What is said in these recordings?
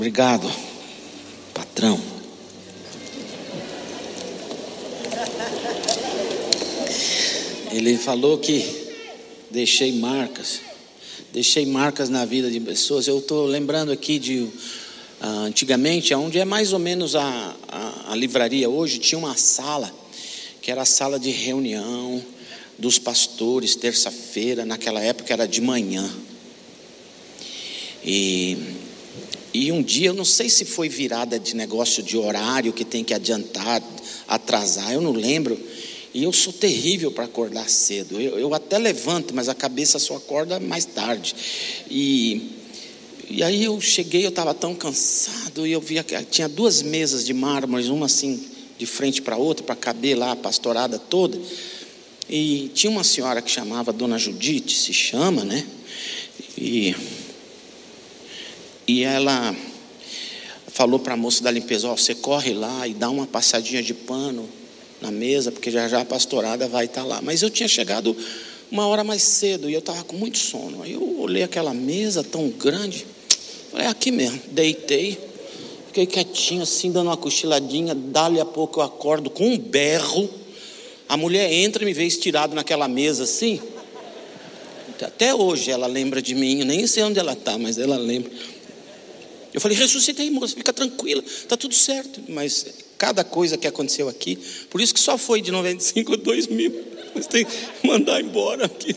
Obrigado, patrão. Ele falou que deixei marcas, deixei marcas na vida de pessoas. Eu estou lembrando aqui de uh, antigamente, onde é mais ou menos a, a, a livraria hoje, tinha uma sala que era a sala de reunião dos pastores, terça-feira, naquela época era de manhã. E, e um dia, eu não sei se foi virada de negócio de horário que tem que adiantar, atrasar, eu não lembro. E eu sou terrível para acordar cedo. Eu, eu, até levanto, mas a cabeça só acorda mais tarde. E, e aí eu cheguei, eu estava tão cansado, e eu via que tinha duas mesas de mármore, uma assim de frente para outra, para caber lá a pastorada toda. E tinha uma senhora que chamava Dona Judite, se chama, né? E, e ela falou para a moça da limpeza: Ó, oh, você corre lá e dá uma passadinha de pano na mesa, porque já já a pastorada vai estar tá lá. Mas eu tinha chegado uma hora mais cedo e eu estava com muito sono. Aí eu olhei aquela mesa tão grande, falei: é aqui mesmo. Deitei, fiquei quietinho assim, dando uma cochiladinha. Dali a pouco eu acordo com um berro. A mulher entra e me vê estirado naquela mesa assim. Até hoje ela lembra de mim, eu nem sei onde ela está, mas ela lembra. Eu falei, ressuscitei, moça, fica tranquila, está tudo certo. Mas cada coisa que aconteceu aqui, por isso que só foi de 95 a 2000. Mas tem que mandar embora aqui.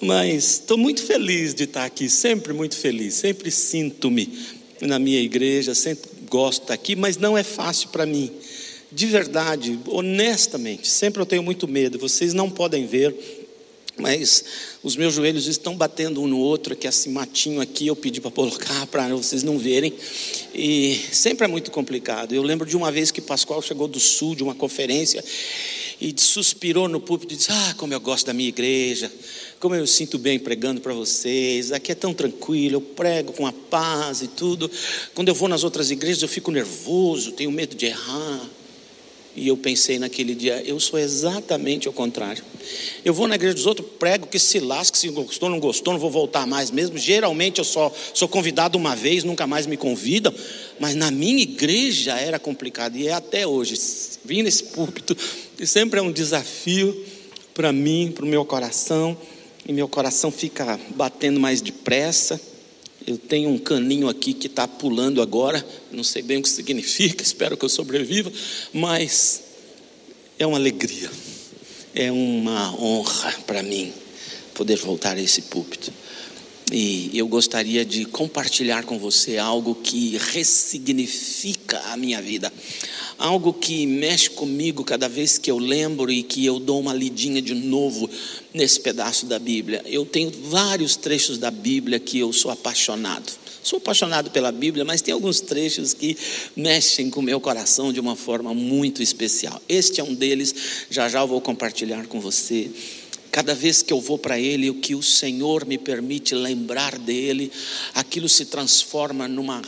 Mas estou muito feliz de estar aqui, sempre muito feliz, sempre sinto-me na minha igreja, sempre gosto de estar aqui, mas não é fácil para mim de verdade, honestamente, sempre eu tenho muito medo, vocês não podem ver, mas os meus joelhos estão batendo um no outro, que esse matinho aqui eu pedi para colocar para vocês não verem, e sempre é muito complicado. Eu lembro de uma vez que Pascoal chegou do sul de uma conferência e suspirou no púlpito e disse: Ah, como eu gosto da minha igreja, como eu sinto bem pregando para vocês, aqui é tão tranquilo, eu prego com a paz e tudo. Quando eu vou nas outras igrejas eu fico nervoso, tenho medo de errar. E eu pensei naquele dia, eu sou exatamente o contrário. Eu vou na igreja dos outros, prego que se lasque, se gostou, não gostou, não vou voltar mais mesmo. Geralmente eu só sou convidado uma vez, nunca mais me convidam. Mas na minha igreja era complicado, e é até hoje. Vim nesse púlpito, e sempre é um desafio para mim, para o meu coração, e meu coração fica batendo mais depressa. Eu tenho um caninho aqui que está pulando agora, não sei bem o que significa, espero que eu sobreviva, mas é uma alegria, é uma honra para mim poder voltar a esse púlpito. E eu gostaria de compartilhar com você algo que ressignifica a minha vida, algo que mexe comigo cada vez que eu lembro e que eu dou uma lidinha de novo nesse pedaço da Bíblia. Eu tenho vários trechos da Bíblia que eu sou apaixonado. Sou apaixonado pela Bíblia, mas tem alguns trechos que mexem com o meu coração de uma forma muito especial. Este é um deles, já já eu vou compartilhar com você. Cada vez que eu vou para Ele, o que o Senhor me permite lembrar dele, aquilo se transforma numa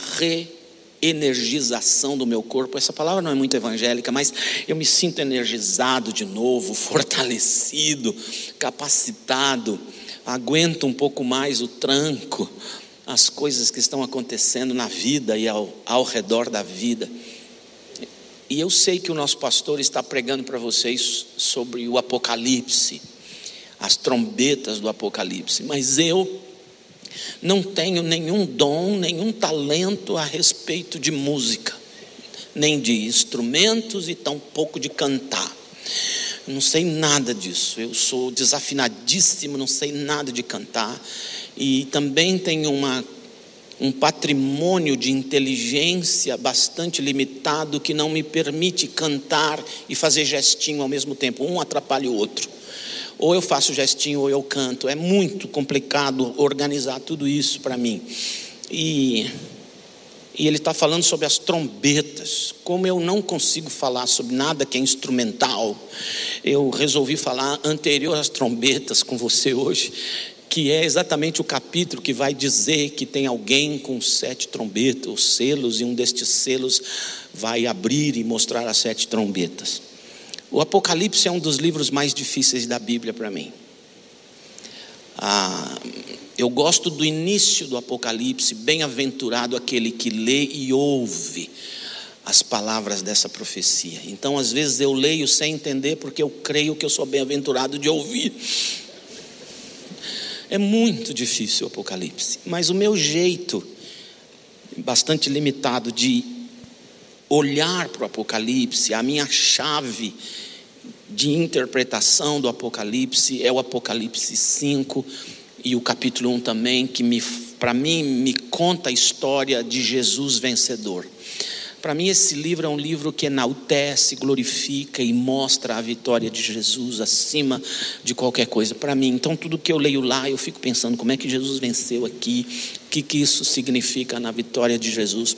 reenergização do meu corpo. Essa palavra não é muito evangélica, mas eu me sinto energizado de novo, fortalecido, capacitado, aguento um pouco mais o tranco, as coisas que estão acontecendo na vida e ao, ao redor da vida. E eu sei que o nosso pastor está pregando para vocês sobre o Apocalipse as trombetas do Apocalipse, mas eu não tenho nenhum dom, nenhum talento a respeito de música, nem de instrumentos e tampouco de cantar. Não sei nada disso, eu sou desafinadíssimo, não sei nada de cantar, e também tenho uma, um patrimônio de inteligência bastante limitado que não me permite cantar e fazer gestinho ao mesmo tempo, um atrapalha o outro. Ou eu faço gestinho ou eu canto. É muito complicado organizar tudo isso para mim. E, e ele está falando sobre as trombetas. Como eu não consigo falar sobre nada que é instrumental, eu resolvi falar anterior às trombetas com você hoje que é exatamente o capítulo que vai dizer que tem alguém com sete trombetas, os selos, e um destes selos vai abrir e mostrar as sete trombetas. O Apocalipse é um dos livros mais difíceis da Bíblia para mim. Ah, Eu gosto do início do Apocalipse, bem-aventurado aquele que lê e ouve as palavras dessa profecia. Então, às vezes eu leio sem entender, porque eu creio que eu sou bem-aventurado de ouvir. É muito difícil o Apocalipse, mas o meu jeito, bastante limitado, de olhar para o Apocalipse, a minha chave de interpretação do Apocalipse é o Apocalipse 5 e o capítulo 1 também, que para mim me conta a história de Jesus vencedor. Para mim, esse livro é um livro que enaltece, glorifica e mostra a vitória de Jesus acima de qualquer coisa. Para mim, então, tudo que eu leio lá, eu fico pensando como é que Jesus venceu aqui, o que, que isso significa na vitória de Jesus.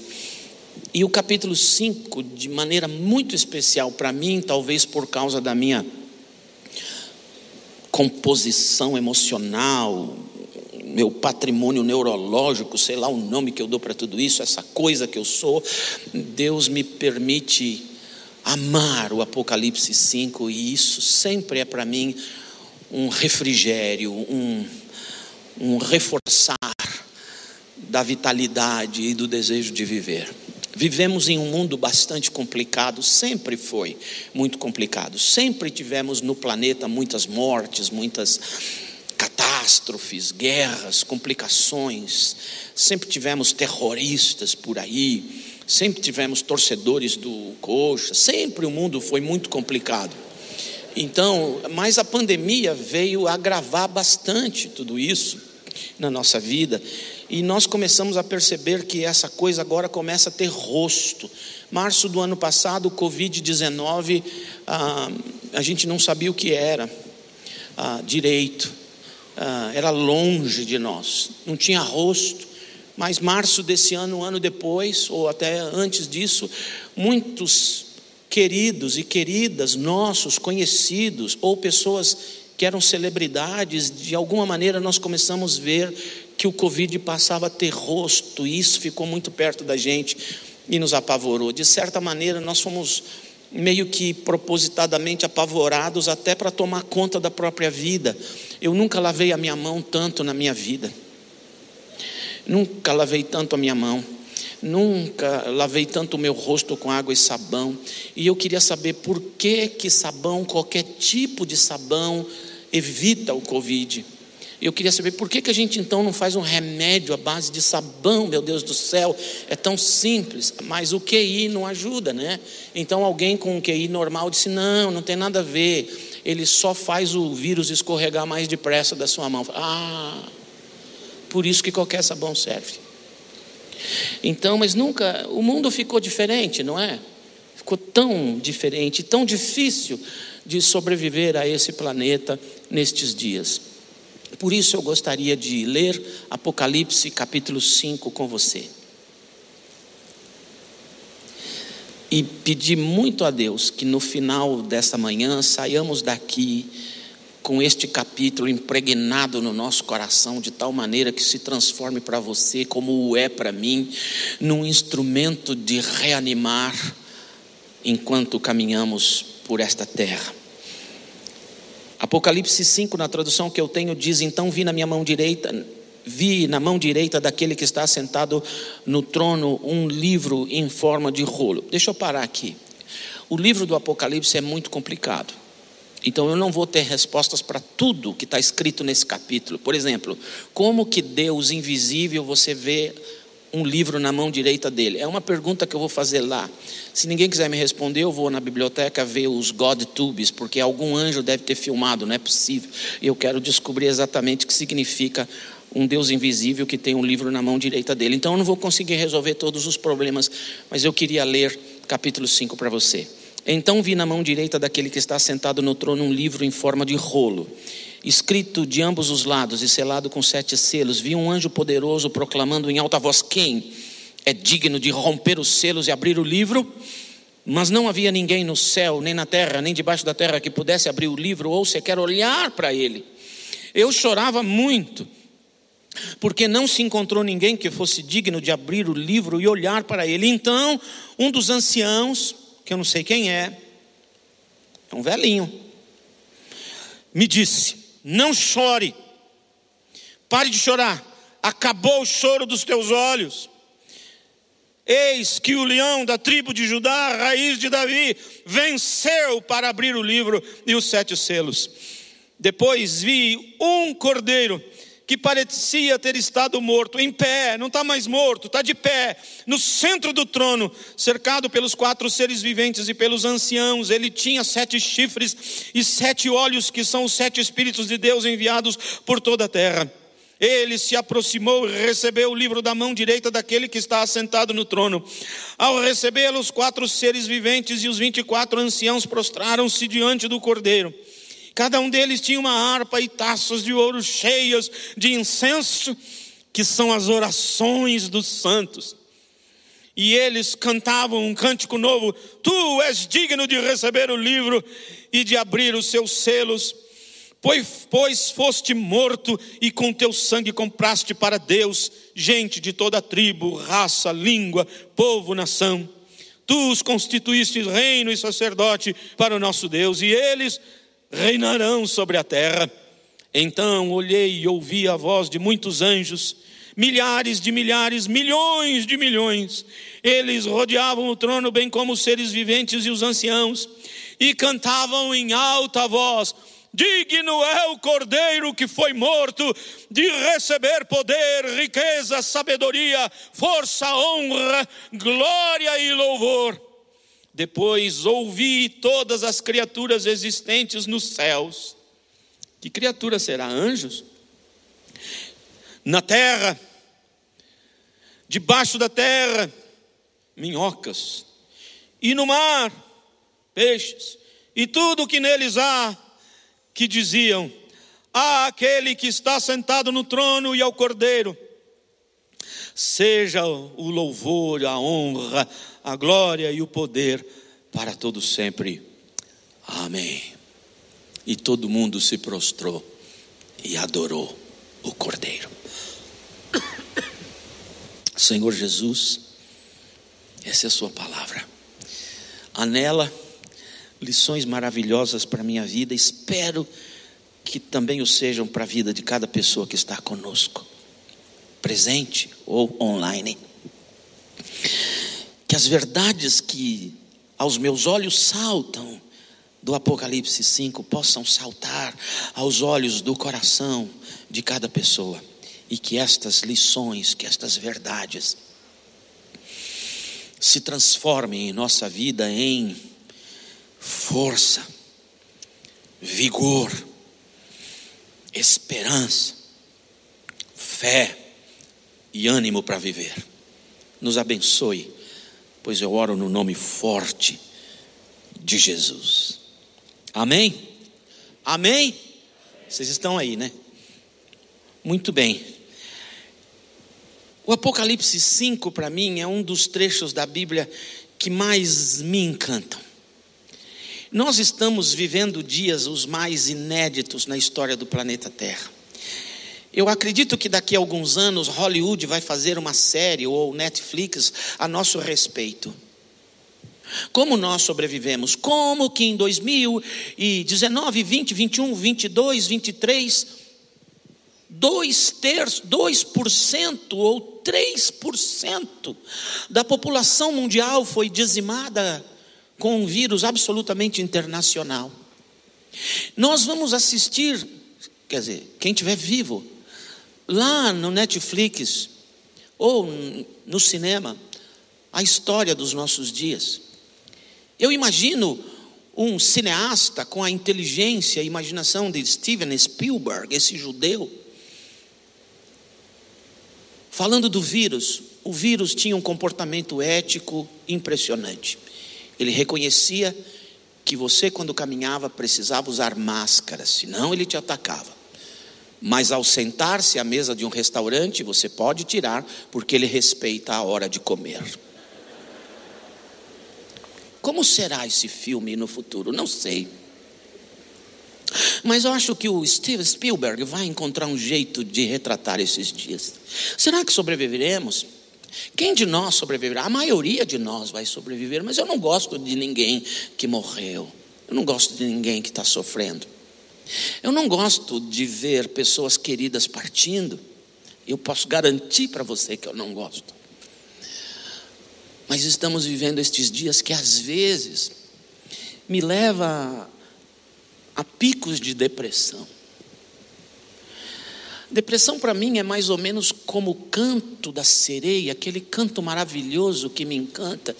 E o capítulo 5, de maneira muito especial para mim, talvez por causa da minha composição emocional, meu patrimônio neurológico, sei lá o nome que eu dou para tudo isso, essa coisa que eu sou, Deus me permite amar o Apocalipse 5 e isso sempre é para mim um refrigério, um, um reforçar da vitalidade e do desejo de viver. Vivemos em um mundo bastante complicado, sempre foi muito complicado. Sempre tivemos no planeta muitas mortes, muitas catástrofes, guerras, complicações. Sempre tivemos terroristas por aí, sempre tivemos torcedores do coxa, sempre o mundo foi muito complicado. Então, mas a pandemia veio agravar bastante tudo isso na nossa vida, e nós começamos a perceber que essa coisa agora começa a ter rosto. Março do ano passado, o Covid-19, ah, a gente não sabia o que era ah, direito ah, era longe de nós, não tinha rosto. Mas março desse ano, um ano depois, ou até antes disso, muitos queridos e queridas nossos, conhecidos, ou pessoas que eram celebridades, de alguma maneira nós começamos a ver que o Covid passava a ter rosto, e isso ficou muito perto da gente e nos apavorou. De certa maneira, nós fomos meio que propositadamente apavorados até para tomar conta da própria vida. Eu nunca lavei a minha mão tanto na minha vida. Nunca lavei tanto a minha mão. Nunca lavei tanto o meu rosto com água e sabão. E eu queria saber por que que sabão, qualquer tipo de sabão, evita o Covid. Eu queria saber por que, que a gente então não faz um remédio à base de sabão, meu Deus do céu, é tão simples, mas o QI não ajuda, né? Então alguém com um QI normal disse: não, não tem nada a ver, ele só faz o vírus escorregar mais depressa da sua mão. Ah, por isso que qualquer sabão serve. Então, mas nunca, o mundo ficou diferente, não é? Ficou tão diferente, tão difícil de sobreviver a esse planeta nestes dias. Por isso eu gostaria de ler Apocalipse capítulo 5 com você. E pedir muito a Deus que no final dessa manhã saiamos daqui com este capítulo impregnado no nosso coração, de tal maneira que se transforme para você, como o é para mim, num instrumento de reanimar enquanto caminhamos por esta terra. Apocalipse 5, na tradução que eu tenho, diz: Então vi na minha mão direita, vi na mão direita daquele que está sentado no trono um livro em forma de rolo. Deixa eu parar aqui. O livro do Apocalipse é muito complicado. Então eu não vou ter respostas para tudo que está escrito nesse capítulo. Por exemplo, como que Deus invisível você vê um livro na mão direita dele? É uma pergunta que eu vou fazer lá. Se ninguém quiser me responder, eu vou na biblioteca ver os GodTubes, porque algum anjo deve ter filmado, não é possível. Eu quero descobrir exatamente o que significa um Deus invisível que tem um livro na mão direita dele. Então eu não vou conseguir resolver todos os problemas, mas eu queria ler capítulo 5 para você. Então vi na mão direita daquele que está sentado no trono um livro em forma de rolo escrito de ambos os lados e selado com sete selos, vi um anjo poderoso proclamando em alta voz: Quem é digno de romper os selos e abrir o livro? Mas não havia ninguém no céu, nem na terra, nem debaixo da terra que pudesse abrir o livro ou sequer olhar para ele. Eu chorava muito, porque não se encontrou ninguém que fosse digno de abrir o livro e olhar para ele. Então, um dos anciãos, que eu não sei quem é, é um velhinho, me disse: não chore, Pare de chorar. Acabou o choro dos teus olhos. Eis que o leão da tribo de Judá, raiz de Davi, venceu para abrir o livro e os sete selos. Depois vi um cordeiro que parecia ter estado morto, em pé, não está mais morto, está de pé, no centro do trono, cercado pelos quatro seres viventes e pelos anciãos. Ele tinha sete chifres e sete olhos, que são os sete Espíritos de Deus enviados por toda a terra. Ele se aproximou e recebeu o livro da mão direita daquele que está assentado no trono. Ao recebê-lo, os quatro seres viventes e os vinte e quatro anciãos prostraram-se diante do cordeiro. Cada um deles tinha uma harpa e taças de ouro cheias de incenso, que são as orações dos santos. E eles cantavam um cântico novo: Tu és digno de receber o livro e de abrir os seus selos Pois, pois foste morto e com teu sangue compraste para Deus gente de toda tribo, raça, língua, povo, nação. Tu os constituíste reino e sacerdote para o nosso Deus, e eles reinarão sobre a terra. Então olhei e ouvi a voz de muitos anjos, milhares de milhares, milhões de milhões. Eles rodeavam o trono, bem como os seres viventes e os anciãos, e cantavam em alta voz: Digno é o cordeiro que foi morto de receber poder, riqueza, sabedoria, força, honra, glória e louvor. Depois ouvi todas as criaturas existentes nos céus. Que criatura será? Anjos? Na terra, debaixo da terra, minhocas, e no mar, peixes, e tudo que neles há que diziam: A aquele que está sentado no trono e ao cordeiro, seja o louvor, a honra, a glória e o poder para todos sempre. Amém. E todo mundo se prostrou e adorou o cordeiro. Senhor Jesus, essa é a Sua palavra. Anela lições maravilhosas para a minha vida. Espero que também o sejam para a vida de cada pessoa que está conosco, presente ou online. Que as verdades que aos meus olhos saltam do Apocalipse 5 possam saltar aos olhos do coração de cada pessoa e que estas lições, que estas verdades se transformem em nossa vida em força, vigor, esperança, fé e ânimo para viver. Nos abençoe, pois eu oro no nome forte de Jesus. Amém? Amém? Vocês estão aí, né? Muito bem. O Apocalipse 5, para mim, é um dos trechos da Bíblia que mais me encantam. Nós estamos vivendo dias os mais inéditos na história do planeta Terra. Eu acredito que daqui a alguns anos Hollywood vai fazer uma série ou Netflix a nosso respeito. Como nós sobrevivemos? Como que em 2019, 20, 21, 22, 23, dois terços, 2% ou 3% da população mundial foi dizimada com um vírus absolutamente internacional. Nós vamos assistir, quer dizer, quem estiver vivo, lá no Netflix ou no cinema, a história dos nossos dias. Eu imagino um cineasta com a inteligência e imaginação de Steven Spielberg, esse judeu, falando do vírus. O vírus tinha um comportamento ético impressionante. Ele reconhecia que você, quando caminhava, precisava usar máscara, senão ele te atacava. Mas ao sentar-se à mesa de um restaurante, você pode tirar, porque ele respeita a hora de comer. Como será esse filme no futuro? Não sei. Mas eu acho que o Steven Spielberg vai encontrar um jeito de retratar esses dias. Será que sobreviveremos? Quem de nós sobreviverá? A maioria de nós vai sobreviver, mas eu não gosto de ninguém que morreu. Eu não gosto de ninguém que está sofrendo. Eu não gosto de ver pessoas queridas partindo. Eu posso garantir para você que eu não gosto. Mas estamos vivendo estes dias que às vezes me leva a picos de depressão. Depressão para mim é mais ou menos como o canto da sereia, aquele canto maravilhoso que me encanta,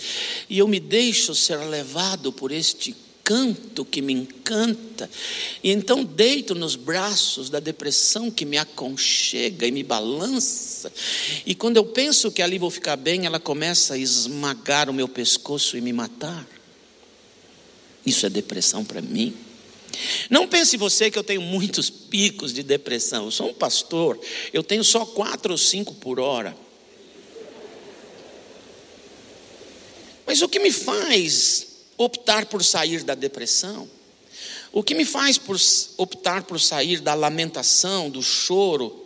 e eu me deixo ser levado por este canto que me encanta, e então deito nos braços da depressão que me aconchega e me balança, e quando eu penso que ali vou ficar bem, ela começa a esmagar o meu pescoço e me matar. Isso é depressão para mim. Não pense você que eu tenho muitos picos de depressão. Eu sou um pastor, eu tenho só quatro ou cinco por hora. Mas o que me faz optar por sair da depressão? O que me faz por optar por sair da lamentação, do choro,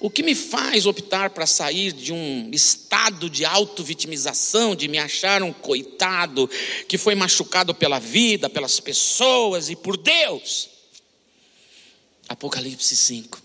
o que me faz optar para sair de um estado de auto-vitimização, de me achar um coitado que foi machucado pela vida, pelas pessoas e por Deus? Apocalipse 5.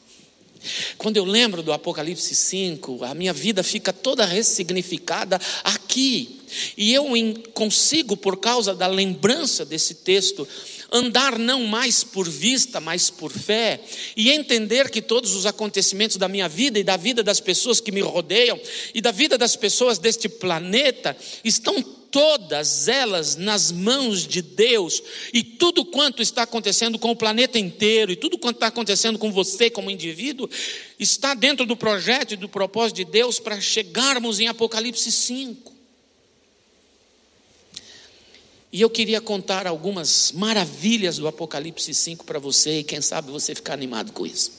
Quando eu lembro do Apocalipse 5, a minha vida fica toda ressignificada aqui. E eu consigo, por causa da lembrança desse texto, andar não mais por vista, mas por fé, e entender que todos os acontecimentos da minha vida e da vida das pessoas que me rodeiam e da vida das pessoas deste planeta estão todas elas nas mãos de Deus, e tudo quanto está acontecendo com o planeta inteiro, e tudo quanto está acontecendo com você como indivíduo, está dentro do projeto e do propósito de Deus para chegarmos em Apocalipse 5. E eu queria contar algumas maravilhas do Apocalipse 5 para você, e quem sabe você ficar animado com isso.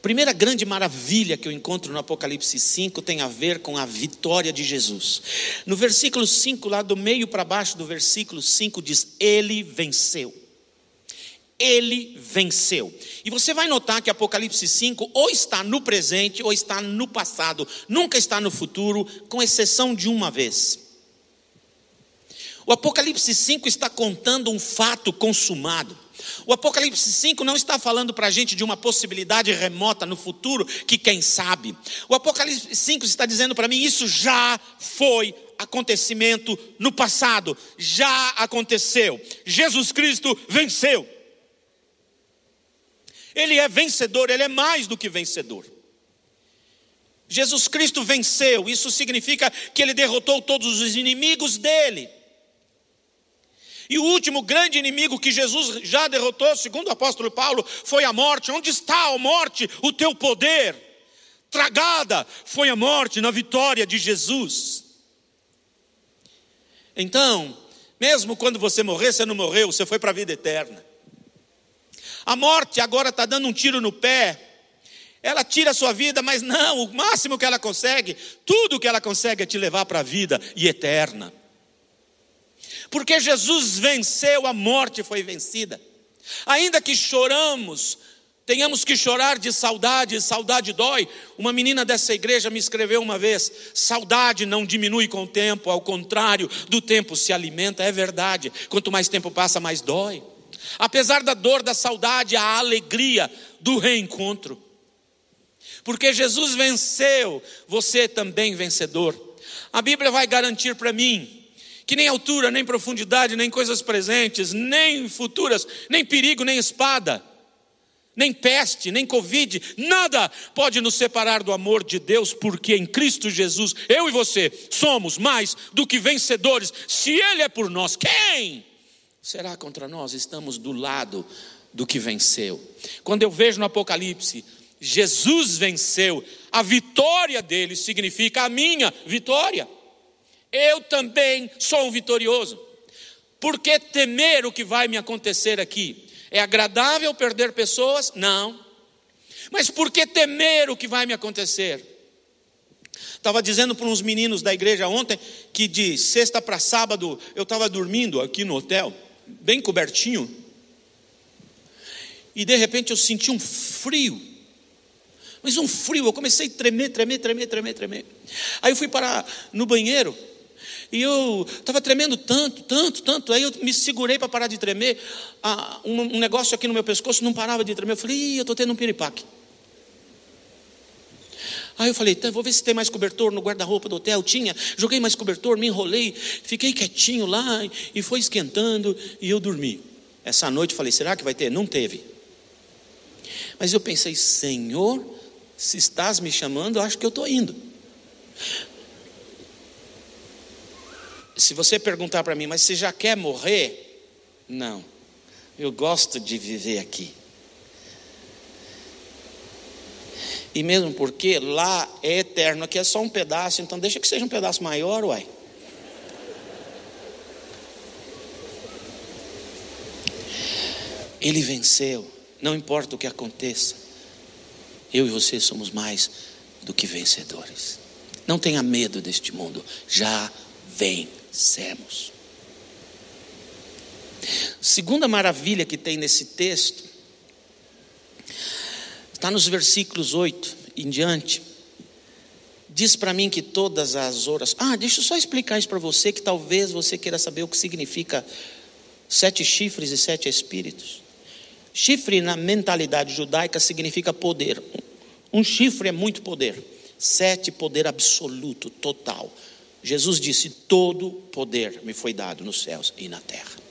Primeira grande maravilha que eu encontro no Apocalipse 5 tem a ver com a vitória de Jesus. No versículo 5, lá do meio para baixo do versículo 5, diz: Ele venceu. Ele venceu. E você vai notar que Apocalipse 5 ou está no presente ou está no passado, nunca está no futuro, com exceção de uma vez. O Apocalipse 5 está contando um fato consumado. O Apocalipse 5 não está falando para a gente de uma possibilidade remota no futuro, que quem sabe. O Apocalipse 5 está dizendo para mim: isso já foi acontecimento no passado, já aconteceu. Jesus Cristo venceu. Ele é vencedor, ele é mais do que vencedor. Jesus Cristo venceu, isso significa que ele derrotou todos os inimigos dele. E o último grande inimigo que Jesus já derrotou, segundo o apóstolo Paulo, foi a morte. Onde está a morte, o teu poder? Tragada foi a morte na vitória de Jesus. Então, mesmo quando você morrer, você não morreu, você foi para a vida eterna. A morte agora está dando um tiro no pé. Ela tira a sua vida, mas não, o máximo que ela consegue, tudo que ela consegue é te levar para a vida e eterna porque Jesus venceu, a morte foi vencida. Ainda que choramos, tenhamos que chorar de saudade, saudade dói. Uma menina dessa igreja me escreveu uma vez: saudade não diminui com o tempo, ao contrário, do tempo se alimenta, é verdade. Quanto mais tempo passa, mais dói. Apesar da dor da saudade, a alegria do reencontro. Porque Jesus venceu, você também vencedor. A Bíblia vai garantir para mim que nem altura, nem profundidade, nem coisas presentes, nem futuras, nem perigo, nem espada, nem peste, nem Covid, nada pode nos separar do amor de Deus, porque em Cristo Jesus, eu e você somos mais do que vencedores. Se Ele é por nós, quem será contra nós? Estamos do lado do que venceu. Quando eu vejo no Apocalipse, Jesus venceu, a vitória dele significa a minha vitória eu também sou um vitorioso. Por que temer o que vai me acontecer aqui? É agradável perder pessoas? Não. Mas por que temer o que vai me acontecer? Estava dizendo para uns meninos da igreja ontem que de sexta para sábado eu estava dormindo aqui no hotel, bem cobertinho, e de repente eu senti um frio, mas um frio, eu comecei a tremer, tremer, tremer, tremer, tremer. Aí eu fui parar no banheiro, E eu estava tremendo tanto, tanto, tanto. Aí eu me segurei para parar de tremer. Ah, um, um, negócio aqui no meu pescoço não parava de tremer. Eu falei, Ih, eu estou tendo um piripaque. Aí eu falei, tá, vou ver se tem mais cobertor no guarda-roupa do hotel. Tinha, joguei mais cobertor, me enrolei, fiquei quietinho lá e foi esquentando e eu dormi. Essa noite falei, será que vai ter? Não teve. Mas eu pensei, Senhor, se estás me chamando, eu acho que eu estou indo. Se você perguntar para mim, mas você já quer morrer? Não, eu gosto de viver aqui. E mesmo porque lá é eterno, aqui é só um pedaço, então deixa que seja um pedaço maior, uai. Ele venceu, não importa o que aconteça. Eu e você somos mais do que vencedores. Não tenha medo deste mundo, já vencemos. Segunda maravilha que tem nesse texto Está nos versículos 8 em diante. Diz para mim que todas as horas. Ah, deixa eu só explicar isso para você, que talvez você queira saber o que significa sete chifres e sete espíritos. Chifre na mentalidade judaica significa poder. Um chifre é muito poder. Sete, poder absoluto, total. Jesus disse: Todo poder me foi dado nos céus e na terra.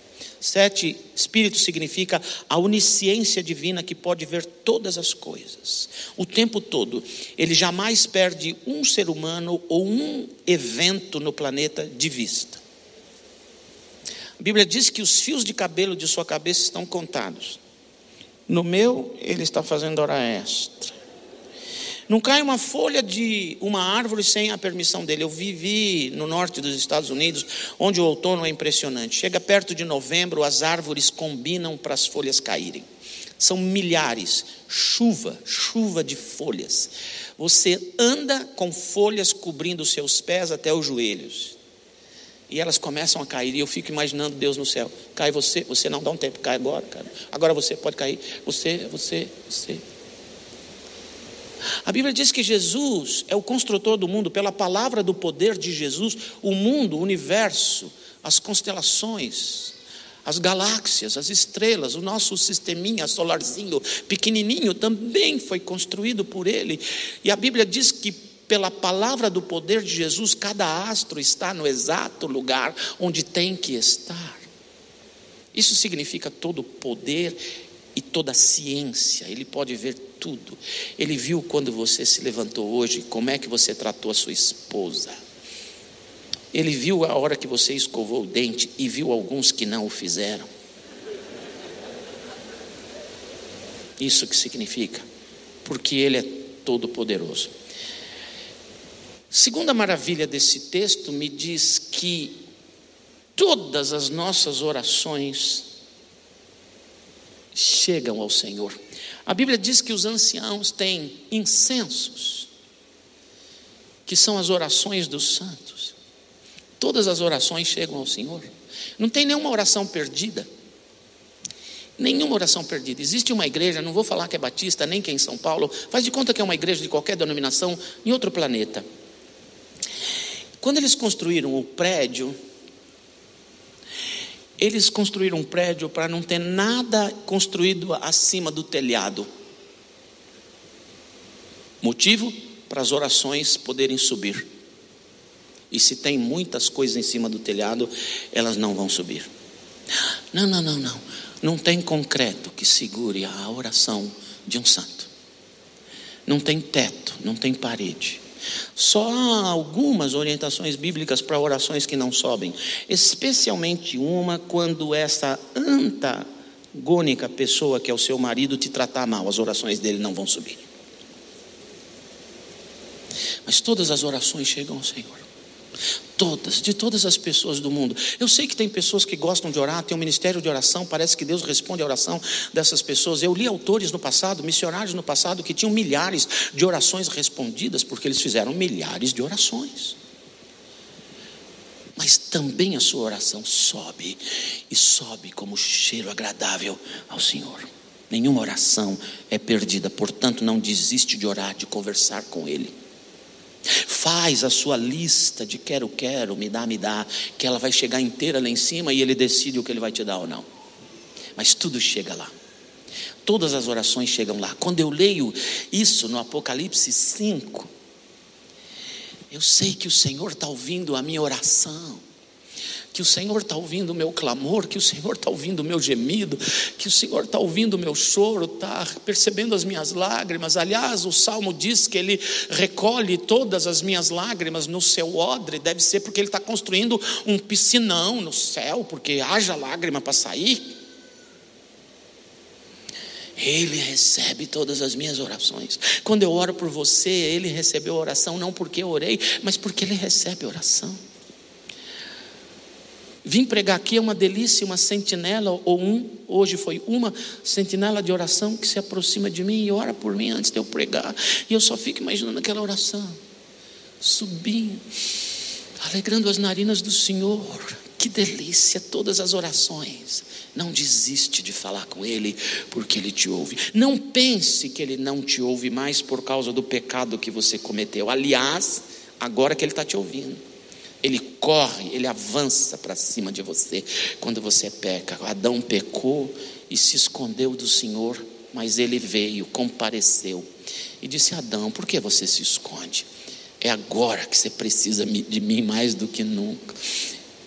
Sete espíritos significa a onisciência divina que pode ver todas as coisas, o tempo todo. Ele jamais perde um ser humano ou um evento no planeta de vista. A Bíblia diz que os fios de cabelo de sua cabeça estão contados. No meu, ele está fazendo hora extra. Não cai uma folha de uma árvore sem a permissão dele. Eu vivi no norte dos Estados Unidos, onde o outono é impressionante. Chega perto de novembro, as árvores combinam para as folhas caírem. São milhares, chuva, chuva de folhas. Você anda com folhas cobrindo os seus pés até os joelhos. E elas começam a cair, e eu fico imaginando Deus no céu. Cai você, você não dá um tempo, cai agora, cara. Agora você pode cair. Você, você, você. A Bíblia diz que Jesus é o construtor do mundo, pela palavra do poder de Jesus, o mundo, o universo, as constelações, as galáxias, as estrelas, o nosso sisteminha solarzinho pequenininho também foi construído por ele. E a Bíblia diz que pela palavra do poder de Jesus, cada astro está no exato lugar onde tem que estar. Isso significa todo o poder e toda a ciência, ele pode ver tudo. Ele viu quando você se levantou hoje, como é que você tratou a sua esposa. Ele viu a hora que você escovou o dente e viu alguns que não o fizeram. Isso que significa, porque Ele é todo poderoso. Segunda maravilha desse texto me diz que todas as nossas orações chegam ao Senhor. A Bíblia diz que os anciãos têm incensos, que são as orações dos santos. Todas as orações chegam ao Senhor. Não tem nenhuma oração perdida. Nenhuma oração perdida. Existe uma igreja, não vou falar que é batista, nem que é em São Paulo, faz de conta que é uma igreja de qualquer denominação em outro planeta. Quando eles construíram o prédio, eles construíram um prédio para não ter nada construído acima do telhado. Motivo? Para as orações poderem subir. E se tem muitas coisas em cima do telhado, elas não vão subir. Não, não, não, não. Não tem concreto que segure a oração de um santo. Não tem teto, não tem parede. Só há algumas orientações bíblicas para orações que não sobem, especialmente uma quando essa antagônica pessoa que é o seu marido te tratar mal, as orações dele não vão subir. Mas todas as orações chegam ao Senhor. Todas, de todas as pessoas do mundo. Eu sei que tem pessoas que gostam de orar, tem um ministério de oração, parece que Deus responde a oração dessas pessoas. Eu li autores no passado, missionários no passado, que tinham milhares de orações respondidas, porque eles fizeram milhares de orações. Mas também a sua oração sobe, e sobe como cheiro agradável ao Senhor. Nenhuma oração é perdida, portanto, não desiste de orar, de conversar com Ele. Faz a sua lista de quero, quero, me dá, me dá, que ela vai chegar inteira lá em cima e ele decide o que ele vai te dar ou não. Mas tudo chega lá. Todas as orações chegam lá. Quando eu leio isso no Apocalipse 5, eu sei que o Senhor está ouvindo a minha oração que o Senhor está ouvindo o meu clamor, que o Senhor está ouvindo o meu gemido, que o Senhor está ouvindo o meu choro, está percebendo as minhas lágrimas. Aliás, o salmo diz que ele recolhe todas as minhas lágrimas no seu odre, deve ser porque ele está construindo um piscinão no céu, porque haja lágrima para sair. Ele recebe todas as minhas orações. Quando eu oro por você, Ele recebeu a oração, não porque eu orei, mas porque Ele recebe a oração. Vim pregar aqui é uma delícia, uma sentinela ou um, hoje foi uma sentinela de oração que se aproxima de mim e ora por mim antes de eu pregar. E eu só fico imaginando aquela oração, subindo, alegrando as narinas do Senhor. Que delícia, todas as orações. Não desiste de falar com Ele, porque Ele te ouve. Não pense que Ele não te ouve mais por causa do pecado que você cometeu. Aliás, agora que Ele está te ouvindo. Ele corre, ele avança para cima de você quando você peca. Adão pecou e se escondeu do Senhor, mas ele veio, compareceu e disse: Adão, por que você se esconde? É agora que você precisa de mim mais do que nunca,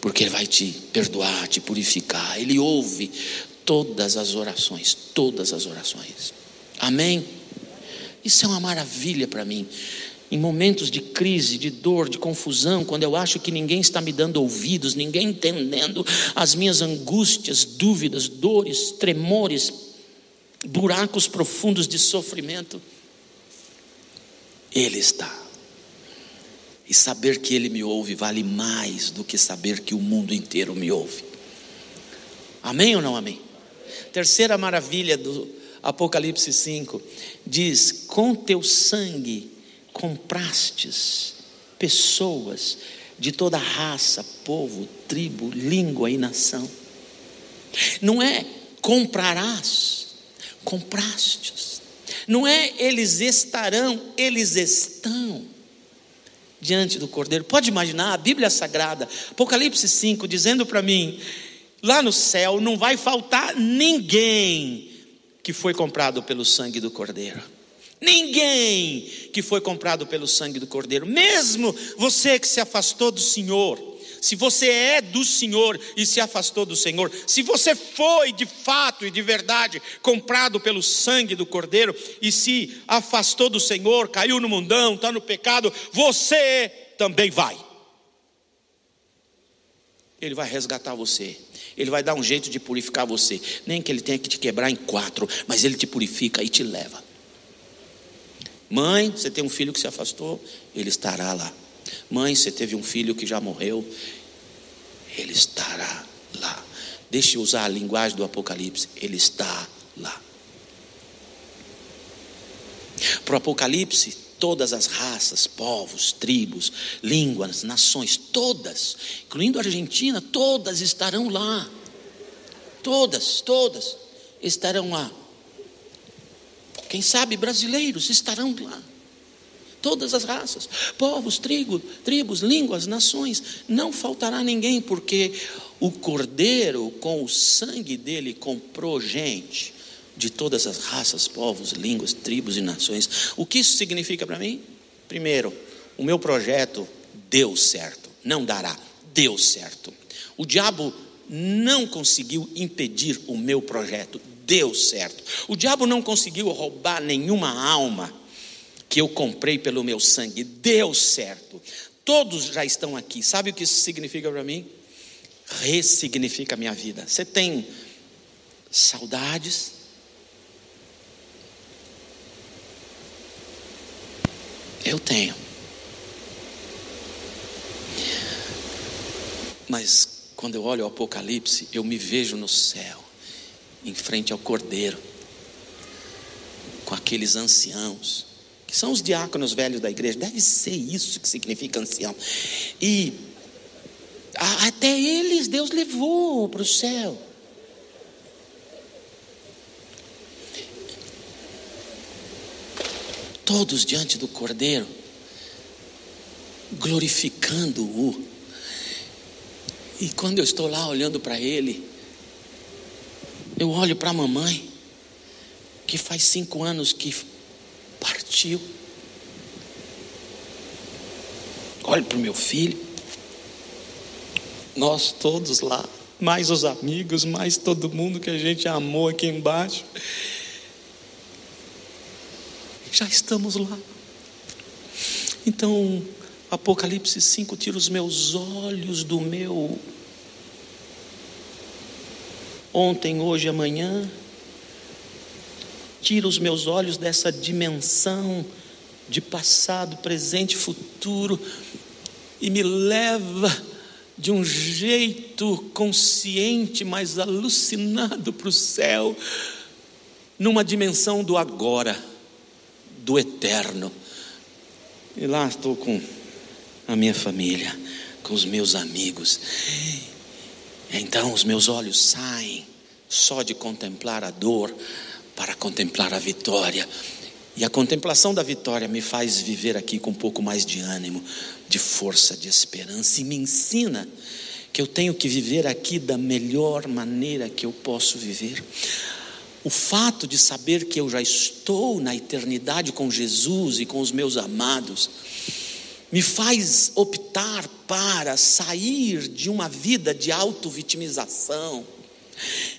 porque Ele vai te perdoar, te purificar. Ele ouve todas as orações, todas as orações. Amém? Isso é uma maravilha para mim em momentos de crise, de dor, de confusão, quando eu acho que ninguém está me dando ouvidos, ninguém entendendo as minhas angústias, dúvidas, dores, tremores, buracos profundos de sofrimento, Ele está. E saber que Ele me ouve vale mais do que saber que o mundo inteiro me ouve. Amém ou não amém? Terceira maravilha do Apocalipse 5 diz: Com teu sangue comprastes pessoas de toda raça, povo, tribo, língua e nação. Não é comprarás, comprastes. Não é eles estarão, eles estão diante do Cordeiro. Pode imaginar a Bíblia Sagrada, Apocalipse 5, dizendo para mim: lá no céu não vai faltar ninguém que foi comprado pelo sangue do Cordeiro. Ninguém que foi comprado pelo sangue do Cordeiro, mesmo você que se afastou do Senhor, se você é do Senhor e se afastou do Senhor, se você foi de fato e de verdade comprado pelo sangue do Cordeiro e se afastou do Senhor, caiu no mundão, está no pecado, você também vai. Ele vai resgatar você. Ele vai dar um jeito de purificar você. Nem que ele tenha que te quebrar em quatro, mas ele te purifica e te leva. Mãe, você tem um filho que se afastou, ele estará lá. Mãe, você teve um filho que já morreu, ele estará lá. Deixe eu usar a linguagem do Apocalipse, ele está lá. Para o Apocalipse, todas as raças, povos, tribos, línguas, nações, todas, incluindo a Argentina, todas estarão lá. Todas, todas estarão lá. Quem sabe brasileiros estarão lá. Todas as raças, povos, trigo, tribos, línguas, nações, não faltará ninguém, porque o Cordeiro, com o sangue dele, comprou gente de todas as raças, povos, línguas, tribos e nações. O que isso significa para mim? Primeiro, o meu projeto deu certo, não dará, deu certo. O diabo não conseguiu impedir o meu projeto, deu certo. O diabo não conseguiu roubar nenhuma alma que eu comprei pelo meu sangue, deu certo. Todos já estão aqui. Sabe o que isso significa para mim? Ressignifica a minha vida. Você tem saudades? Eu tenho. Mas quando eu olho o Apocalipse, eu me vejo no céu em frente ao cordeiro, com aqueles anciãos, que são os diáconos velhos da igreja, deve ser isso que significa ancião. E até eles Deus levou para o céu. Todos diante do cordeiro. glorificando-o. E quando eu estou lá olhando para ele, eu olho para a mamãe, que faz cinco anos que partiu. Olho para o meu filho, nós todos lá, mais os amigos, mais todo mundo que a gente amou aqui embaixo. Já estamos lá. Então, Apocalipse 5 tira os meus olhos do meu ontem, hoje, amanhã. Tira os meus olhos dessa dimensão de passado, presente, futuro e me leva de um jeito consciente, mas alucinado para o céu, numa dimensão do agora, do eterno. E lá estou com a minha família, com os meus amigos. Então os meus olhos saem só de contemplar a dor para contemplar a vitória. E a contemplação da vitória me faz viver aqui com um pouco mais de ânimo, de força, de esperança e me ensina que eu tenho que viver aqui da melhor maneira que eu posso viver. O fato de saber que eu já estou na eternidade com Jesus e com os meus amados, me faz optar para sair de uma vida de auto-vitimização,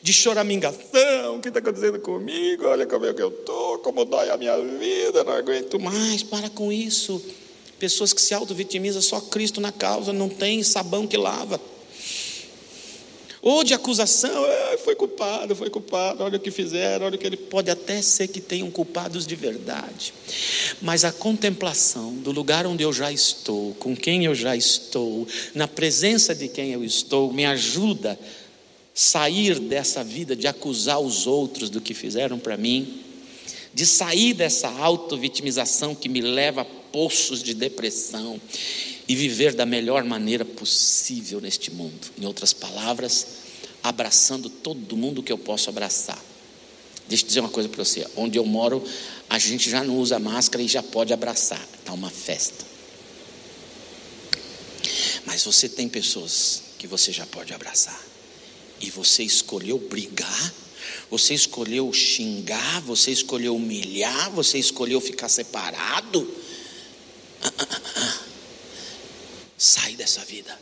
de choramingação, o que está acontecendo comigo, olha como é que eu estou, como dói a minha vida, não aguento mais, para com isso. Pessoas que se auto-vitimizam, só Cristo na causa, não tem sabão que lava. Ou de acusação, ah, foi culpado, foi culpado, olha o que fizeram, olha o que ele. Pode até ser que tenham culpados de verdade, mas a contemplação do lugar onde eu já estou, com quem eu já estou, na presença de quem eu estou, me ajuda a sair dessa vida de acusar os outros do que fizeram para mim, de sair dessa auto-vitimização que me leva a poços de depressão e viver da melhor maneira possível neste mundo. Em outras palavras, abraçando todo mundo que eu posso abraçar. Deixa eu dizer uma coisa para você: onde eu moro, a gente já não usa máscara e já pode abraçar, está uma festa. Mas você tem pessoas que você já pode abraçar, e você escolheu brigar você escolheu xingar, você escolheu humilhar, você escolheu ficar separado. Sai dessa vida.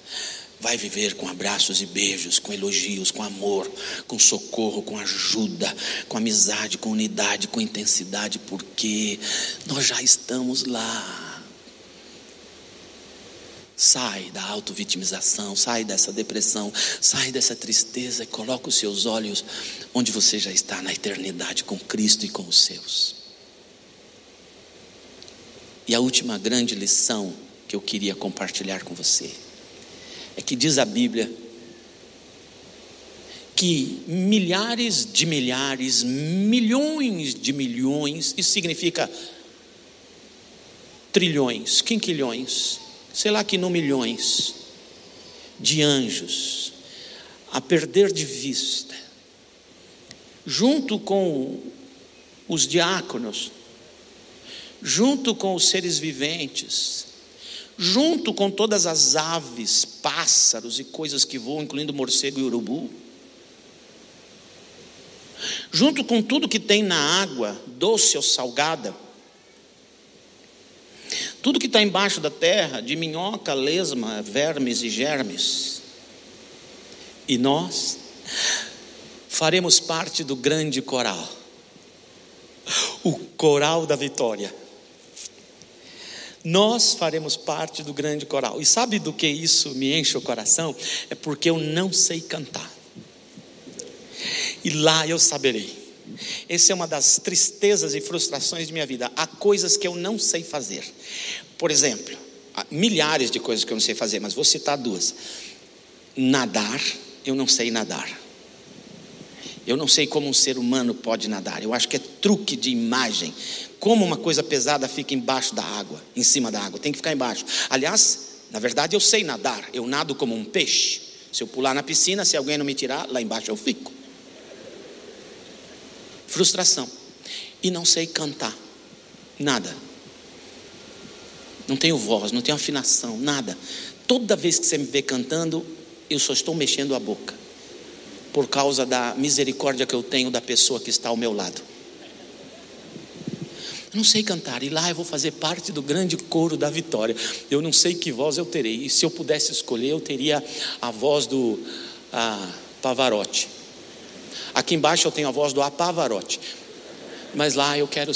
Vai viver com abraços e beijos, com elogios, com amor, com socorro, com ajuda, com amizade, com unidade, com intensidade, porque nós já estamos lá. Sai da auto-vitimização, sai dessa depressão, sai dessa tristeza e coloca os seus olhos onde você já está na eternidade com Cristo e com os seus. E a última grande lição que eu queria compartilhar com você. É que diz a Bíblia que milhares de milhares, milhões de milhões, isso significa trilhões, quinquilhões, sei lá que não milhões, de anjos, a perder de vista, junto com os diáconos, junto com os seres viventes, junto com todas as aves, pássaros e coisas que voam, incluindo morcego e urubu, junto com tudo que tem na água, doce ou salgada, tudo que está embaixo da terra, de minhoca, lesma, vermes e germes. E nós faremos parte do grande coral, o coral da vitória. Nós faremos parte do grande coral. E sabe do que isso me enche o coração? É porque eu não sei cantar. E lá eu saberei. Essa é uma das tristezas e frustrações de minha vida. Há coisas que eu não sei fazer. Por exemplo, milhares de coisas que eu não sei fazer, mas vou citar duas. Nadar, eu não sei nadar. Eu não sei como um ser humano pode nadar. Eu acho que é truque de imagem. Como uma coisa pesada fica embaixo da água, em cima da água, tem que ficar embaixo. Aliás, na verdade, eu sei nadar. Eu nado como um peixe. Se eu pular na piscina, se alguém não me tirar, lá embaixo eu fico frustração. E não sei cantar, nada. Não tenho voz, não tenho afinação, nada. Toda vez que você me vê cantando, eu só estou mexendo a boca. Por causa da misericórdia que eu tenho da pessoa que está ao meu lado. Eu não sei cantar, e lá eu vou fazer parte do grande coro da vitória. Eu não sei que voz eu terei, e se eu pudesse escolher, eu teria a voz do ah, Pavarotti. Aqui embaixo eu tenho a voz do Apavarotti, mas lá eu quero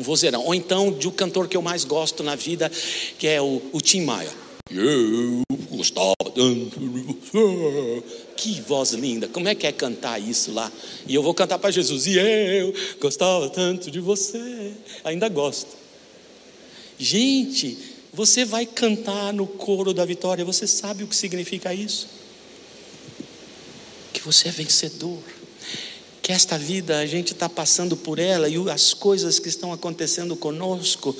um vozeirão. Ou então de um cantor que eu mais gosto na vida, que é o, o Tim Maia. Eu você. Que voz linda. Como é que é cantar isso lá? E eu vou cantar para Jesus. E eu gostava tanto de você. Ainda gosto. Gente, você vai cantar no coro da vitória. Você sabe o que significa isso? Que você é vencedor que esta vida a gente está passando por ela e as coisas que estão acontecendo conosco,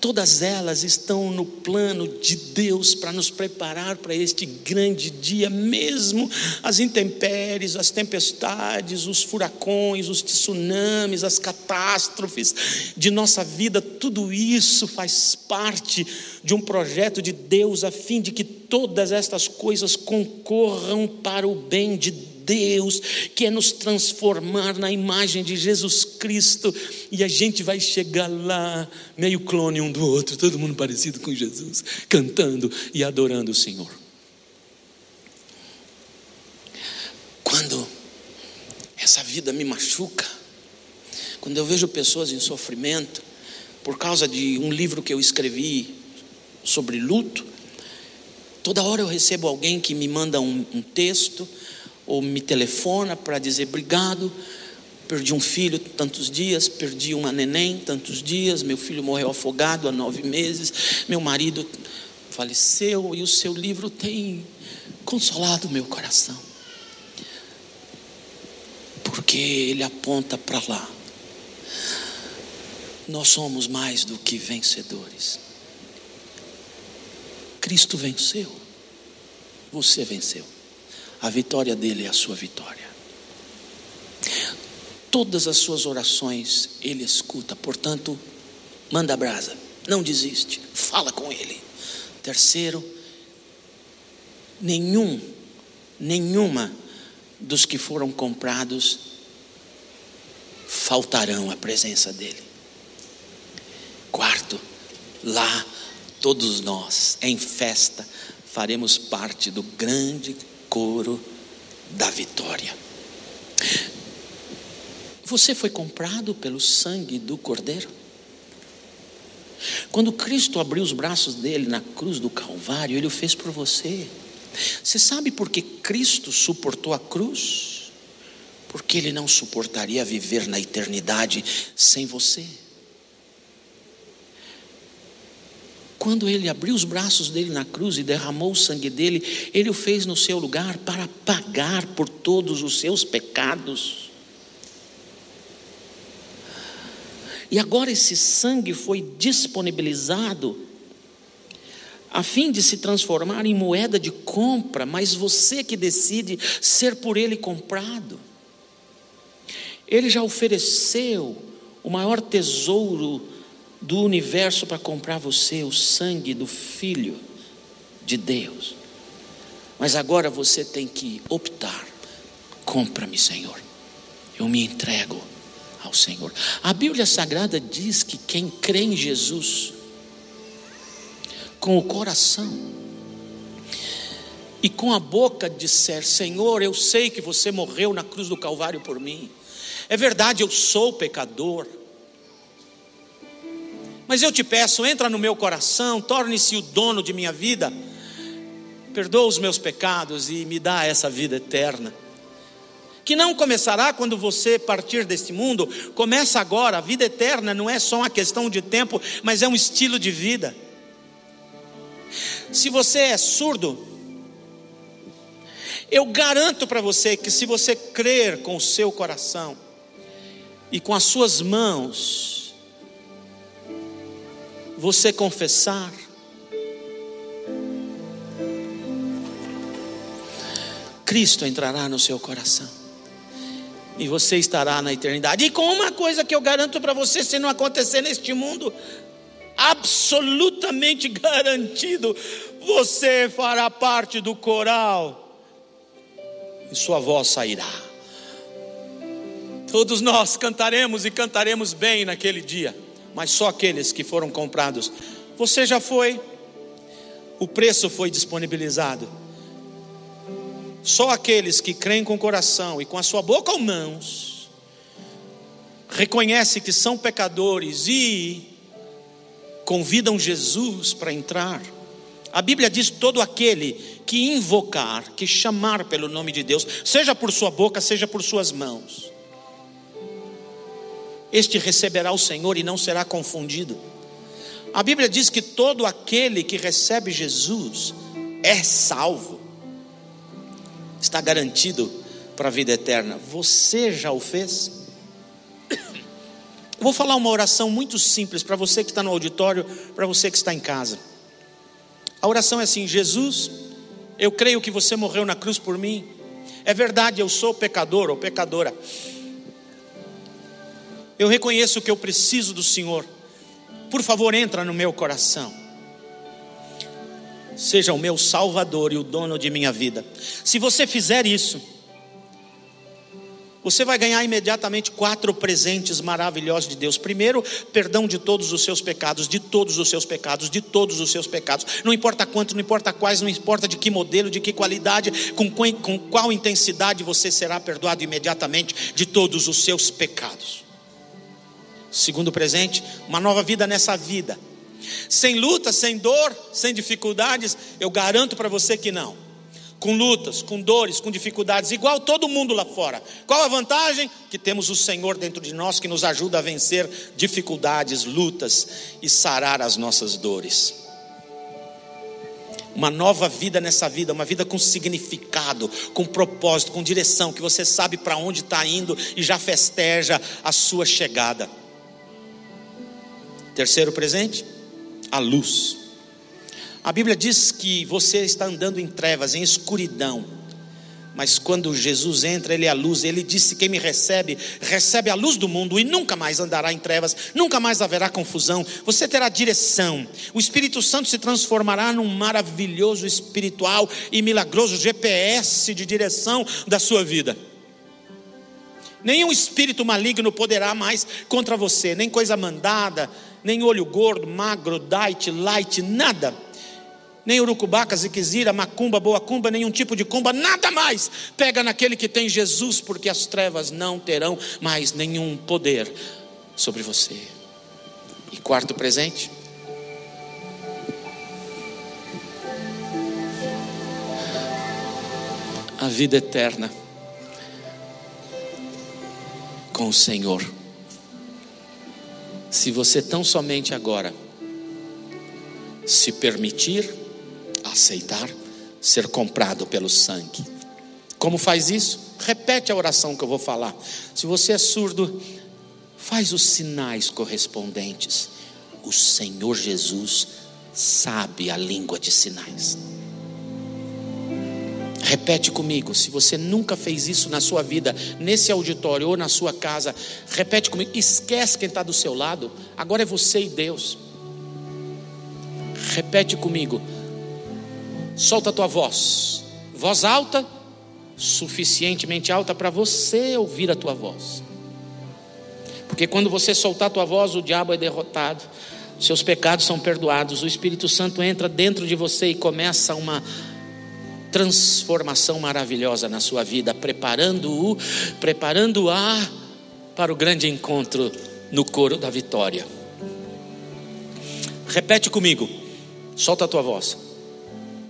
todas elas estão no plano de Deus para nos preparar para este grande dia, mesmo as intempéries, as tempestades, os furacões, os tsunamis, as catástrofes de nossa vida, tudo isso faz parte de um projeto de Deus a fim de que todas estas coisas concorram para o bem de Deus Deus quer nos transformar na imagem de Jesus Cristo e a gente vai chegar lá, meio clone um do outro, todo mundo parecido com Jesus, cantando e adorando o Senhor. Quando essa vida me machuca, quando eu vejo pessoas em sofrimento, por causa de um livro que eu escrevi sobre luto, toda hora eu recebo alguém que me manda um, um texto ou me telefona para dizer obrigado. Perdi um filho tantos dias, perdi uma neném tantos dias, meu filho morreu afogado há nove meses, meu marido faleceu e o seu livro tem consolado meu coração, porque ele aponta para lá. Nós somos mais do que vencedores. Cristo venceu, você venceu a vitória dele é a sua vitória. Todas as suas orações ele escuta, portanto, manda brasa, não desiste, fala com ele. Terceiro, nenhum, nenhuma dos que foram comprados faltarão à presença dele. Quarto, lá todos nós, em festa, faremos parte do grande coro da vitória. Você foi comprado pelo sangue do Cordeiro? Quando Cristo abriu os braços dele na cruz do Calvário, ele o fez por você. Você sabe por que Cristo suportou a cruz? Porque ele não suportaria viver na eternidade sem você. Quando ele abriu os braços dele na cruz e derramou o sangue dele, ele o fez no seu lugar para pagar por todos os seus pecados. E agora esse sangue foi disponibilizado a fim de se transformar em moeda de compra, mas você que decide ser por ele comprado. Ele já ofereceu o maior tesouro do universo para comprar você, o sangue do Filho de Deus. Mas agora você tem que optar: compra-me, Senhor. Eu me entrego ao Senhor. A Bíblia Sagrada diz que quem crê em Jesus, com o coração, e com a boca disser: Senhor, eu sei que você morreu na cruz do Calvário por mim. É verdade, eu sou pecador. Mas eu te peço, entra no meu coração, torne-se o dono de minha vida, perdoa os meus pecados e me dá essa vida eterna. Que não começará quando você partir deste mundo, começa agora. A vida eterna não é só uma questão de tempo, mas é um estilo de vida. Se você é surdo, eu garanto para você que se você crer com o seu coração e com as suas mãos, você confessar, Cristo entrará no seu coração. E você estará na eternidade. E com uma coisa que eu garanto para você, se não acontecer neste mundo, absolutamente garantido, você fará parte do coral e sua voz sairá. Todos nós cantaremos e cantaremos bem naquele dia, mas só aqueles que foram comprados. Você já foi, o preço foi disponibilizado. Só aqueles que creem com o coração e com a sua boca ou mãos, reconhecem que são pecadores e convidam Jesus para entrar. A Bíblia diz: todo aquele que invocar, que chamar pelo nome de Deus, seja por sua boca, seja por suas mãos, este receberá o Senhor e não será confundido. A Bíblia diz que todo aquele que recebe Jesus é salvo está garantido para a vida eterna. Você já o fez? Eu vou falar uma oração muito simples para você que está no auditório, para você que está em casa. A oração é assim: Jesus, eu creio que você morreu na cruz por mim. É verdade, eu sou pecador ou pecadora. Eu reconheço que eu preciso do Senhor. Por favor, entra no meu coração seja o meu Salvador e o dono de minha vida. Se você fizer isso, você vai ganhar imediatamente quatro presentes maravilhosos de Deus. Primeiro, perdão de todos os seus pecados, de todos os seus pecados, de todos os seus pecados. Não importa quanto, não importa quais, não importa de que modelo, de que qualidade, com, com qual intensidade você será perdoado imediatamente de todos os seus pecados. Segundo presente, uma nova vida nessa vida sem luta, sem dor, sem dificuldades, eu garanto para você que não. Com lutas, com dores, com dificuldades, igual todo mundo lá fora. Qual a vantagem? Que temos o Senhor dentro de nós que nos ajuda a vencer dificuldades, lutas e sarar as nossas dores. Uma nova vida nessa vida, uma vida com significado, com propósito, com direção, que você sabe para onde está indo e já festeja a sua chegada. Terceiro presente a luz. A Bíblia diz que você está andando em trevas, em escuridão. Mas quando Jesus entra, Ele é a luz. Ele disse: Quem me recebe, recebe a luz do mundo e nunca mais andará em trevas, nunca mais haverá confusão. Você terá direção. O Espírito Santo se transformará num maravilhoso espiritual e milagroso GPS de direção da sua vida. Nenhum espírito maligno poderá mais contra você, nem coisa mandada, nem olho gordo, magro, diet, light, nada. Nem urucubaca, ziquezira, macumba, boa cumba, nenhum tipo de cumba, nada mais. Pega naquele que tem Jesus, porque as trevas não terão mais nenhum poder sobre você. E quarto presente. A vida eterna com o Senhor se você tão somente agora se permitir aceitar ser comprado pelo sangue. Como faz isso? Repete a oração que eu vou falar. Se você é surdo, faz os sinais correspondentes. O Senhor Jesus sabe a língua de sinais. Repete comigo, se você nunca fez isso na sua vida, nesse auditório ou na sua casa, repete comigo, esquece quem está do seu lado, agora é você e Deus. Repete comigo, solta a tua voz, voz alta, suficientemente alta para você ouvir a tua voz. Porque quando você soltar a tua voz, o diabo é derrotado, seus pecados são perdoados, o Espírito Santo entra dentro de você e começa uma transformação maravilhosa na sua vida, preparando-o, preparando-a para o grande encontro no coro da vitória. Repete comigo, solta a tua voz.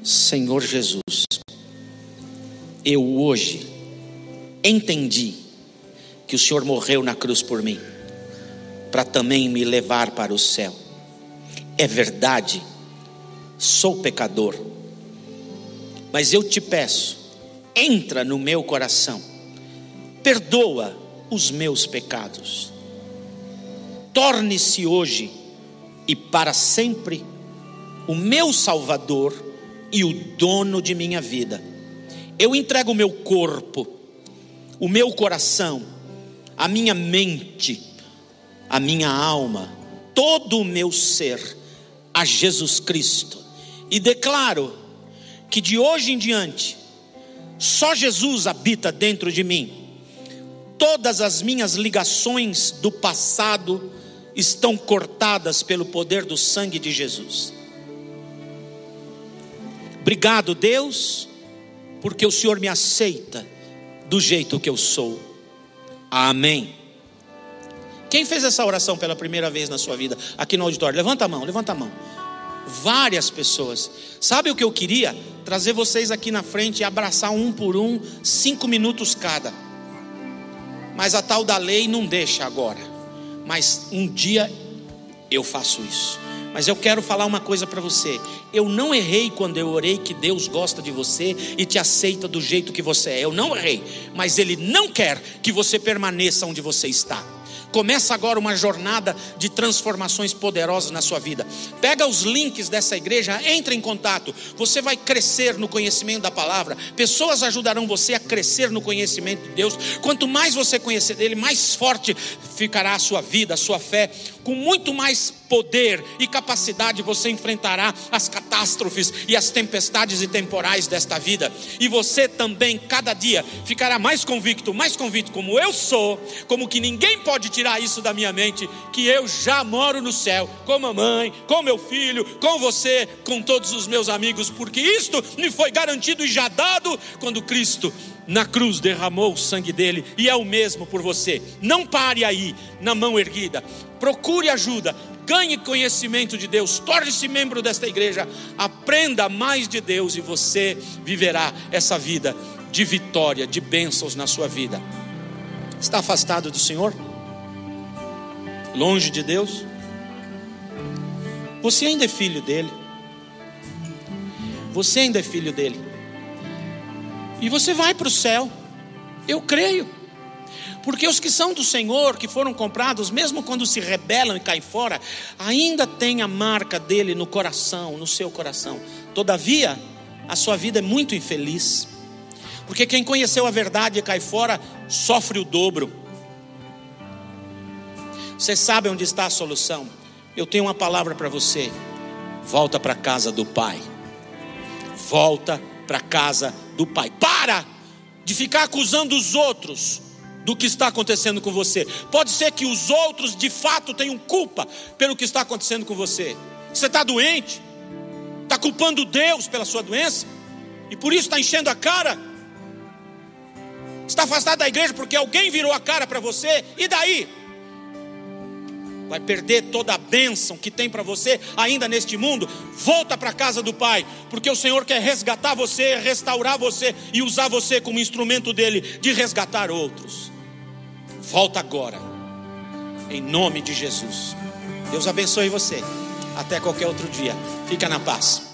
Senhor Jesus, eu hoje entendi que o Senhor morreu na cruz por mim, para também me levar para o céu. É verdade, sou pecador mas eu te peço, entra no meu coração, perdoa os meus pecados, torne-se hoje e para sempre o meu Salvador e o dono de minha vida. Eu entrego o meu corpo, o meu coração, a minha mente, a minha alma, todo o meu ser a Jesus Cristo. E declaro que de hoje em diante só Jesus habita dentro de mim. Todas as minhas ligações do passado estão cortadas pelo poder do sangue de Jesus. Obrigado, Deus, porque o Senhor me aceita do jeito que eu sou. Amém. Quem fez essa oração pela primeira vez na sua vida aqui no auditório? Levanta a mão, levanta a mão. Várias pessoas. Sabe o que eu queria? Trazer vocês aqui na frente e abraçar um por um, cinco minutos cada. Mas a tal da lei não deixa agora. Mas um dia eu faço isso. Mas eu quero falar uma coisa para você. Eu não errei quando eu orei que Deus gosta de você e te aceita do jeito que você é. Eu não errei. Mas Ele não quer que você permaneça onde você está. Começa agora uma jornada de transformações poderosas na sua vida. Pega os links dessa igreja, entre em contato. Você vai crescer no conhecimento da palavra. Pessoas ajudarão você a crescer no conhecimento de Deus. Quanto mais você conhecer dele, mais forte ficará a sua vida, a sua fé. Com muito mais poder e capacidade você enfrentará as catástrofes e as tempestades e temporais desta vida. E você também, cada dia, ficará mais convicto, mais convicto, como eu sou, como que ninguém pode tirar isso da minha mente, que eu já moro no céu, com a mãe, com meu filho, com você, com todos os meus amigos, porque isto me foi garantido e já dado quando Cristo na cruz derramou o sangue dele e é o mesmo por você. Não pare aí, na mão erguida. Procure ajuda, ganhe conhecimento de Deus, torne-se membro desta igreja, aprenda mais de Deus e você viverá essa vida de vitória, de bênçãos na sua vida. Está afastado do Senhor? Longe de Deus? Você ainda é filho dele. Você ainda é filho dele. E você vai para o céu. Eu creio. Porque os que são do Senhor, que foram comprados, mesmo quando se rebelam e caem fora, ainda tem a marca dele no coração, no seu coração. Todavia, a sua vida é muito infeliz. Porque quem conheceu a verdade e cai fora, sofre o dobro. Você sabe onde está a solução? Eu tenho uma palavra para você. Volta para a casa do Pai. Volta para a casa do Pai. Para de ficar acusando os outros do que está acontecendo com você. Pode ser que os outros de fato tenham culpa pelo que está acontecendo com você. Você está doente, está culpando Deus pela sua doença, e por isso está enchendo a cara. Está afastado da igreja porque alguém virou a cara para você, e daí? Vai perder toda a bênção que tem para você ainda neste mundo. Volta para a casa do Pai, porque o Senhor quer resgatar você, restaurar você e usar você como instrumento dele de resgatar outros. Volta agora, em nome de Jesus. Deus abençoe você. Até qualquer outro dia. Fica na paz.